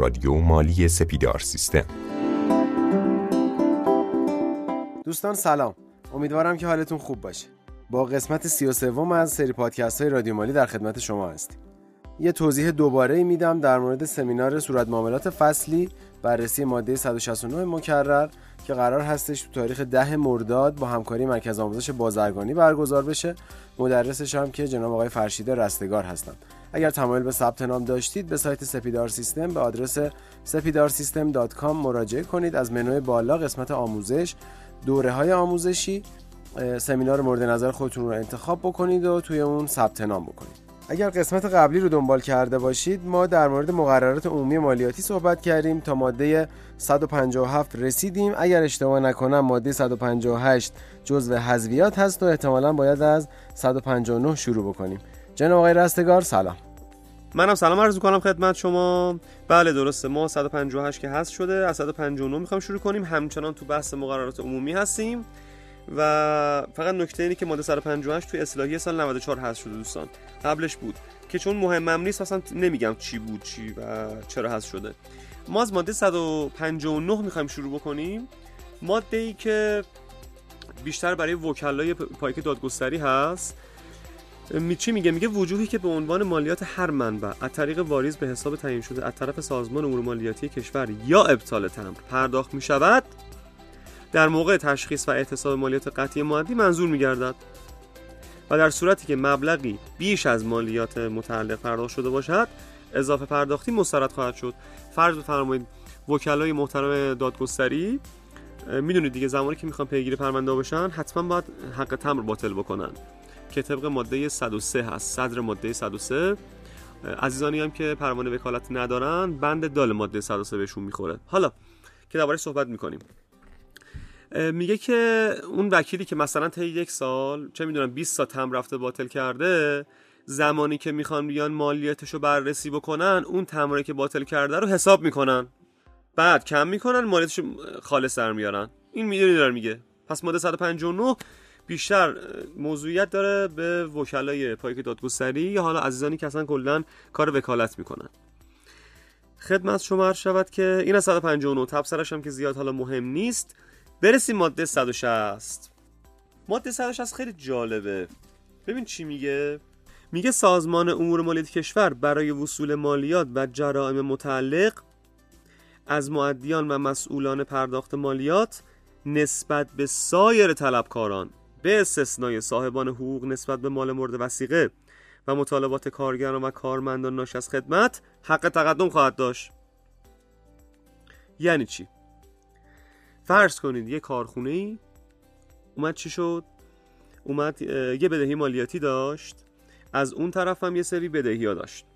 رادیو مالی سپیدار سیستم. دوستان سلام. امیدوارم که حالتون خوب باشه. با قسمت 33 از سری پادکست های رادیو مالی در خدمت شما هستیم. یه توضیح دوباره میدم در مورد سمینار صورت معاملات فصلی بررسی ماده 169 مکرر که قرار هستش تو تاریخ ده مرداد با همکاری مرکز آموزش بازرگانی برگزار بشه. مدرسش هم که جناب آقای فرشید رستگار هستند اگر تمایل به ثبت نام داشتید به سایت سپیدار سیستم به آدرس سپیدارسیستم.com مراجعه کنید. از منوی بالا قسمت آموزش دوره های آموزشی سمینار مورد نظر خودتون رو انتخاب بکنید و توی اون ثبت نام بکنید. اگر قسمت قبلی رو دنبال کرده باشید ما در مورد مقررات عمومی مالیاتی صحبت کردیم. تا ماده 157 رسیدیم. اگر اشتباه نکنم ماده 158 جزء حذویات هست و احتمالا باید از 159 شروع بکنیم. جناب آقای رستگار سلام. منم سلام عرض می‌کنم خدمت شما. بله درسته. ما 158 که هست شده از 159 می‌خوام شروع کنیم. همچنان تو بحث مقررات عمومی هستیم و فقط نکته اینه که ماده 158 توی اصلاحیه سال 94 هست شده دوستان. قبلش بود. که چون مهمم نیست اصلا نمیگم چی بود چی و چرا هست شده. ما از ماده 159 می‌خوایم شروع بکنیم. ماده ای که بیشتر برای وکلای پایک دادگستری هست. چی میگه؟ میگه وجوهی که به عنوان مالیات هر منبع از طریق واریز به حساب تعیین شده از طرف سازمان امور مالیاتی کشور یا ابطال تمر پرداخت می شود در موقع تشخیص و اعتصاب مالیات قطعی مادی منظور میگردد و در صورتی که مبلغی بیش از مالیات متعلق پرداخت شده باشد اضافه پرداختی مسترد خواهد شد. فرض بفرمایید وکلای محترم دادگستری می‌دونید دیگه زمانی که می‌خوان پیگیری پرونده باشن حتما باید حق تمر باطل بکنن. که طبق ماده 103 هست. صدر ماده 103 عزیزانی هم که پروانه وکالت ندارن بند دال ماده 103 بهشون می‌خوره. حالا که درباره صحبت می‌کنیم. میگه که اون وکیلی که مثلا طی یک سال چه می‌دونم 20 سال تم رفته باطل کرده زمانی که می‌خوان بیان مالیاتش رو بررسی بکنن اون تمره که باطل کرده رو حساب می‌کنن. بعد کم می‌کنن مالیاتش خالص در میارن. این می‌دونی داره میگه. پس ماده 159 بیشتر موضوعیت داره به وکلای پایک دادگستری. یا حالا عزیزانی که اصلا کلا کار وکالت می‌کنن. خدمت شما عرض شود که این از 159 تبصرش هم که زیاد حالا مهم نیست. برسیم ماده 160 ماده 160 خیلی جالبه. ببین چی میگه؟ میگه سازمان امور مالیاتی کشور برای وصول مالیات و جرائم متعلق از معدیان و مسئولان پرداخت مالیات نسبت به سایر طلبکاران به استثنای صاحبان حقوق نسبت به مال مورد وسیقه و مطالبات کارگران و کارمندان ناشی از خدمت حق تقدم خواهد داشت. یعنی چی؟ فرض کنید یه کارخونه ای اومد چی شد؟ اومد یه بدهی مالیاتی داشت از اون طرف هم یه سری بدهی ها داشت.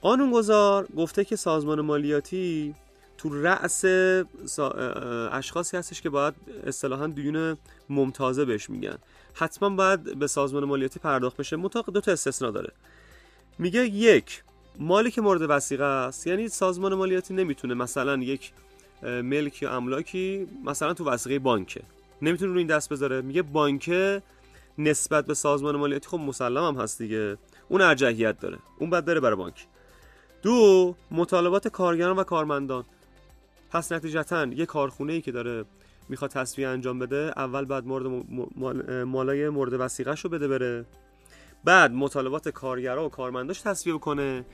قانونگذار گفته که سازمان مالیاتی تو رأس اشخاصی هستش که باید اصطلاحا دیون ممتازه بهش میگن. حتما باید به سازمان مالیاتی پرداخت بشه. مطابق دو تا استثنا داره. میگه یک مالی که مورد وسیقه است یعنی سازمان مالیاتی نمی‌تونه مثلا یک ملک یا املاکی مثلا تو وسیقه بانکه. نمی‌تونه روی این دست بذاره. میگه بانکه نسبت به سازمان مالیاتی خب مسلم هم هست دیگه. اون ارجحیت داره. اون بعد بره برای بانک. دو مطالبات کارگران و کارمندان. پس نتیجتا یه کارخونه ای که داره می‌خواد تصفیه انجام بده اول بعد مورد مالای مورد وسیقه رو بده بره. بعد مطالبات کارگرا و کارمنداش تصفیه بکنه.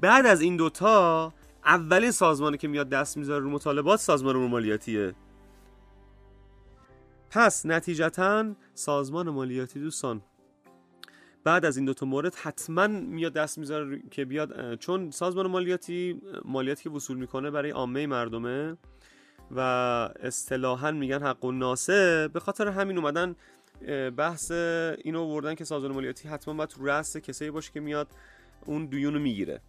بعد از این دوتا اولین سازمانی که میاد دست می‌ذاره رو مطالبات سازمان امور مالیاتیه. پس نتیجتا سازمان مالیاتی دوستان بعد از این دوتا مورد حتما میاد دست می‌ذاره که بیاد چون سازمان مالیاتی مالیاتی که وصول می‌کنه برای عامه مردمه و اصطلاحا میگن حق و ناسه به خاطر همین اومدن بحث اینو وردن که سازمان مالیاتی حتما باید تو رأس کسایی باشه که میاد اون دیونو می‌گیره.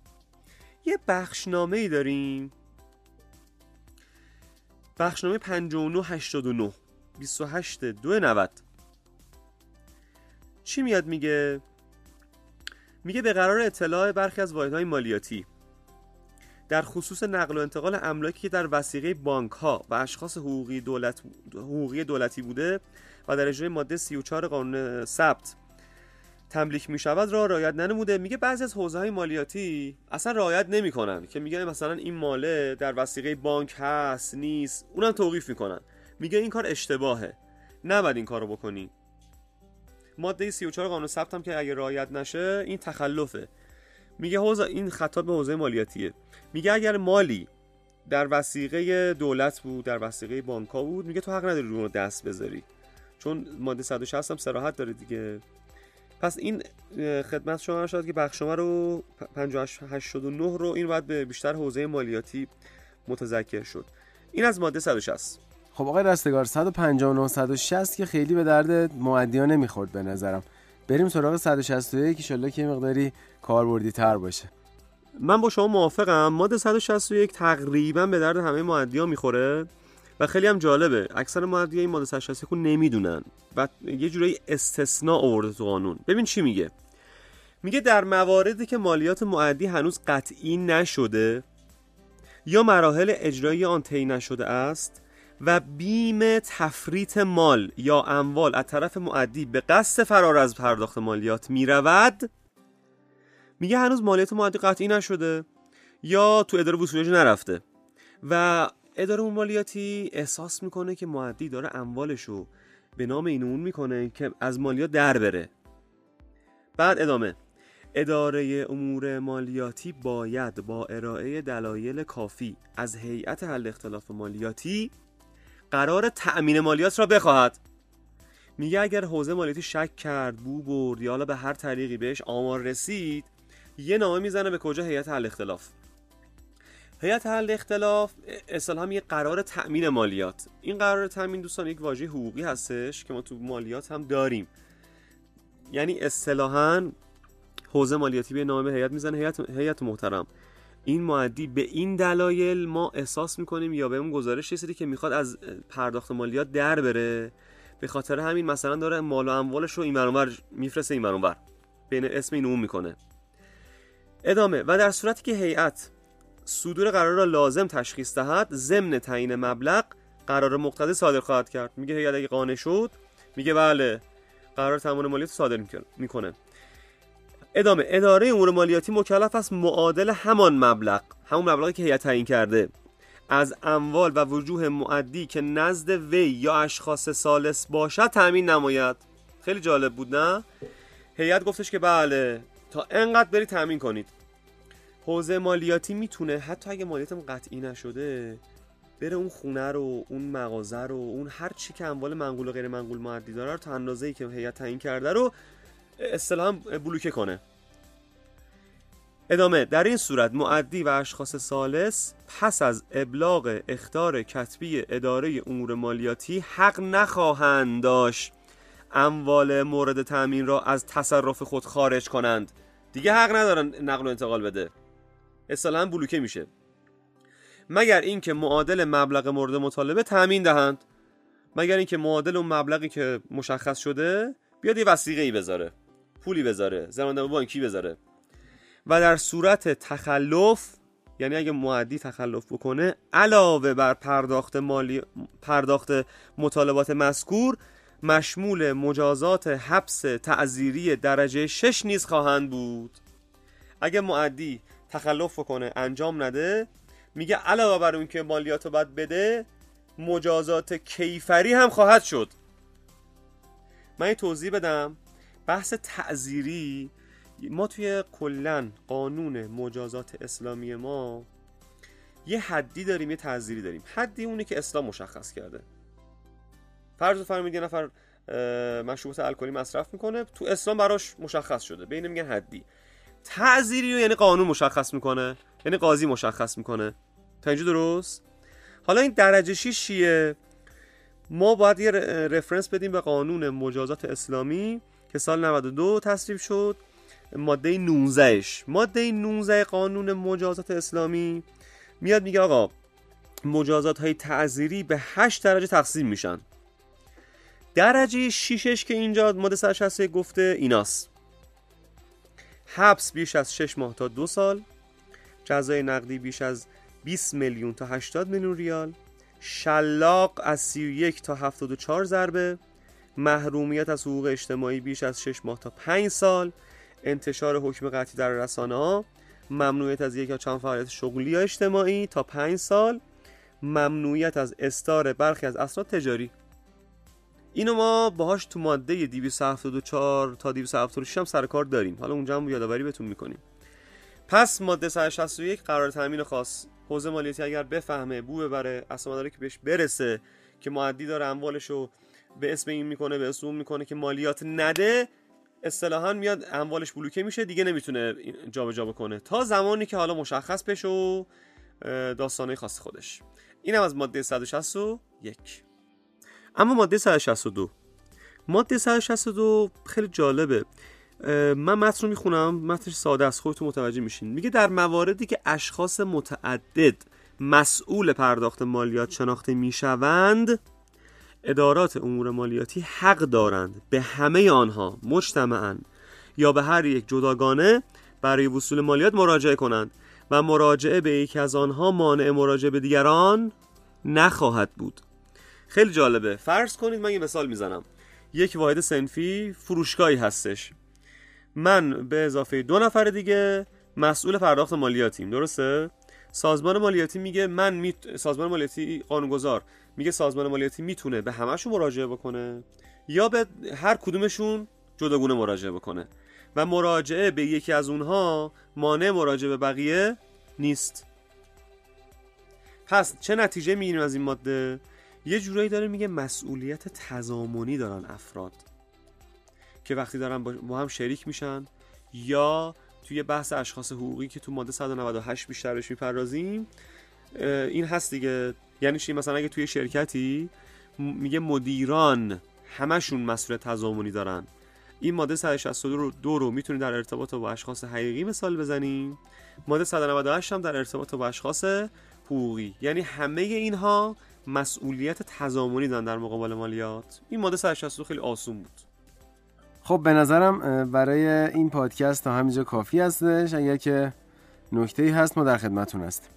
یه بخشنامه ای داریم بخشنامه 5989 28 دو 90 چی میاد میگه؟ میگه به قرار اطلاع برخی از واحدهای مالیاتی در خصوص نقل و انتقال املاکی که در وسیقه بانک ها و اشخاص حقوقی, دولت حقوقی دولتی بوده و در اجرای ماده 34 قانون ثبت تملیک می شود را رعایت ننموده. میگه بعضی از حوزه های مالیاتی اصلا رعایت نمی‌کنن که میگه مثلا این ماله در وسیقه بانک هست نیست اونم توقیف می‌کنن. میگه این کار اشتباهه. نباید این کارو بکنی. ماده 34 قانون ثبت هم که اگه رعایت نشه این تخلفه. میگه حوزه این خطاب به حوزه مالیاتیه. میگه اگر مالی در وسیقه دولت بود در وسیقه بانکا بود میگه تو حق نداری رو دست بذاری. چون ماده 160 هم سراحت داره دیگه. پس این خدمت شما شد که بخش شما رو 5889 رو این باید به بیشتر حوزه مالیاتی متذکر شد. این از ماده 160 خب آقای رستگار 159 160 که خیلی به درد معدیا نمی‌خورد به نظرم. بریم سراغ 161 ان که مقداری کاربردی تر باشه. من با شما موافقم. ماده 161 تقریبا به درد همه معدیا می‌خوره. و خیلی هم جالبه. اکثر معدی این ماده 161 نمی‌دونن. و یه جورایی استثناء آورده تو قانون. ببین چی میگه. میگه در مواردی که مالیات معدی هنوز قطعی نشده یا مراحل اجرایی آن طی نشده است و بیم تفریط مال یا اموال از طرف معدی به قصد فرار از پرداخت مالیات می‌رود؟ میگه هنوز مالیات معدی قطعی نشده یا تو اداره وصولش نرفته. و اداره مالیاتی احساس می‌کنه که معدی داره اموالشو به نام این اون می‌کنه که از مالیات در بره. بعد ادامه. اداره امور مالیاتی باید با ارائه دلایل کافی از هیئت حل اختلاف مالیاتی قرار تأمین مالیات را بخواهد. میگه اگر حوزه مالیاتی شک کرد بو برد یا حالا به هر طریقی بهش آمار رسید یه نامه می‌زنه به کجا هیئت حل اختلاف. هیئت حل اختلاف اصطلاحا یه قرار تأمین مالیات. این قرار تأمین دوستان یک واژه حقوقی هستش که ما تو مالیات هم داریم. یعنی اصطلاحا حوزه مالیاتی به نامه هیئت می‌زنه هیئت هیئت محترم. این معدی به این دلایل ما احساس می‌کنیم یا بهمون گزارش رسیده که می‌خواد از پرداخت مالیات در بره؟ به خاطر همین مثلا داره مال و اموالش رو این برانور میفرسته این برانور بین اسم این اون می‌کنه. ادامه. و در صورتی که هیئت صدور قرار را لازم تشخیص دهد ضمن تعیین مبلغ قرار مقتضی صادر خواهد کرد. میگه هیئت اگه قانع شد میگه بله قرار تمام مالیات صادر می‌کنه. ادامه اداره امور مالیاتی مکلف است معادل همان مبلغ همون مبلغی که هیئت تعیین کرده. از اموال و وجوه معدی که نزد وی یا اشخاص سالس باشد تامین نماید. خیلی جالب بود نه؟ هیئت گفتش که بله تا انقدر بری تامین کنید. حوزه مالیاتی می‌تونه حتی اگه مالیاتم قطعی نشده بره اون خونه رو اون مغازه رو اون هر چی که اموال منقول و غیر منقول معدی داره رو تا اندازه‌ای که هیئت تعیین کرده رو اصطلاحا بلوکه کنه. ادامه در این صورت معدی و اشخاص سالس پس از ابلاغ اختار کتبی اداره امور مالیاتی حق نخواهند داشت. اموال مورد تأمین را از تصرف خود خارج کنند. دیگه حق ندارن نقل و انتقال بده. اصطلاحا بلوکه میشه. مگر اینکه معادل مبلغ مورد مطالبه تأمین دهند؟ مگر اینکه معادل اون مبلغی که مشخص شده بیاد یه وسیقه ای بذاره؟ پولی بذاره زمانده بانکی بذاره؟ و در صورت تخلف یعنی اگه معدی تخلف بکنه علاوه بر پرداخت مالی پرداخت مطالبات مذکور مشمول مجازات حبس تعذیری درجه 6 نیز خواهند بود. اگه معدی تخلف بکنه انجام نده میگه علاوه بر اون که مالیات رو باید بده مجازات کیفری هم خواهد شد. من توضیح بدم. بحث تعذیری ما توی کلا قانون مجازات اسلامی ما یه حدی داریم یه تعذیری داریم. حدی اونی که اسلام مشخص کرده. فرض فرمایید یه نفر مشروبات الکلی مصرف می‌کنه تو اسلام براش مشخص شده بین میگن حدی. تعذیری رو یعنی قانون مشخص می‌کنه یعنی قاضی مشخص می‌کنه. تا اینجا درست؟ حالا این درجه 6 چیه؟ ما باید یه رفرنس بدیم به قانون مجازات اسلامی. که سال 92 تصویب شد. ماده 19 ماده 19 قانون مجازات اسلامی. میاد میگه آقا مجازات های تعذیری به 8 درجه تقسیم میشن. درجه 6 که اینجا ماده 161 گفته ایناست. حبس بیش از 6 ماه تا دو سال. جزای نقدی بیش از 20 میلیون تا 80 میلیون ریال. شلاق از 31 تا 74 ضربه. محرومیت از حقوق اجتماعی بیش از 6 ماه تا 5 سال انتشار حکم قطعی در رسانه ها ممنوعیت از یک یا چند فعالیت شغلی یا اجتماعی تا 5 سال ممنوعیت از استار برخی از اسناد تجاری. اینو ما باهاش تو ماده 274 تا 276 هم سر کار داریم. حالا اونجا هم یادآوری بهتون می‌کنیم. پس ماده 161 قرار تامین خاص. حوزه مالیاتی اگر بفهمه بو ببره اصلا که بهش برسه که معدی داره اموالشو به اسم این می‌کنه به اسم اون می‌کنه که مالیات نده اصطلاحا میاد اموالش بلوکه میشه دیگه نمی‌تونه جابجا جا بکنه. تا زمانی که حالا مشخص بشه و داستانه خاص خودش. اینم از ماده 161 اما ماده 162 ماده 162 خیلی جالبه. من متن رو می‌خونم متنش ساده است خودتون متوجه میشین. میگه در مواردی که اشخاص متعدد مسئول پرداخت مالیات شناخته می‌شوند ادارات امور مالیاتی حق دارند. به همه آنها مجتمعا یا به هر یک جداگانه برای وصول مالیات مراجعه کنند و مراجعه به یکی از آنها مانع مراجعه به دیگران نخواهد بود. خیلی جالبه. فرض کنید من یه مثال می‌زنم. یک واحد سنفی فروشگاهی هستش. من به اضافه دو نفر دیگه مسئول پرداخت مالیاتیم. درسته؟ سازمان مالیاتی میگه من می... سازمان مالیاتی قانونگذار. میگه سازمان مالیاتی می‌تونه به همشون مراجعه بکنه یا به هر کدومشون جداگونه مراجعه بکنه. و مراجعه به یکی از اونها مانع مراجعه به بقیه نیست. پس چه نتیجه می‌گیریم از این ماده؟ یه جورایی داره میگه مسئولیت تضامنی دارن افراد که وقتی دارن با هم شریک میشن یا توی بحث اشخاص حقوقی که تو ماده 198 بیشتر بهش می‌پردازیم این هست دیگه. یعنی چی؟ مثلا اگه توی شرکتی میگه مدیران همشون مسئولیت تضامنی دارن. این ماده 162 رو, دو رو می‌تونید در ارتباط با اشخاص حقیقی مثال بزنیم ماده 198 هم در ارتباط با اشخاص حقوقی. یعنی همه اینها مسئولیت تضامنی دارن در مقابل مالیات. این ماده 162 خیلی آسون بود. خب به نظرم برای این پادکست تا همینجا کافی هستش. اگر که نکته هست ما در خدمتون هستیم.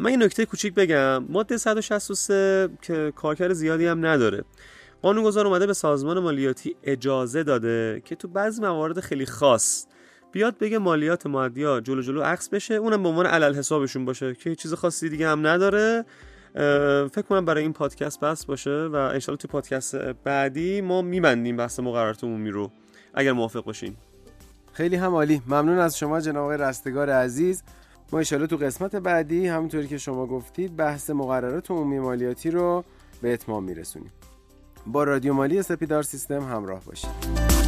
من یه نکته کوچیک بگم. ماده 163 که کارکر زیادی هم نداره. قانونگذار اومده به سازمان مالیاتی اجازه داده که تو بعضی موارد خیلی خاص بیاد بگه مالیات معدیا جلو جلو عکس بشه. اونم به عنوان علل حسابشون باشه که چیز خاصی دیگه هم نداره. فکر کنم برای این پادکست بس باشه و انشالله تو پادکست بعدی ما میبندیم بحث مقررات عمومی رو اگر موافق باشین. خیلی هم عالی. ممنون از شما جناب آقای رستگار عزیز. ما انشالله تو قسمت بعدی همونطوری که شما گفتید بحث مقررات عمومی مالیاتی رو به اتمام میرسونیم. با رادیو مالی سپیدار سیستم همراه باشید.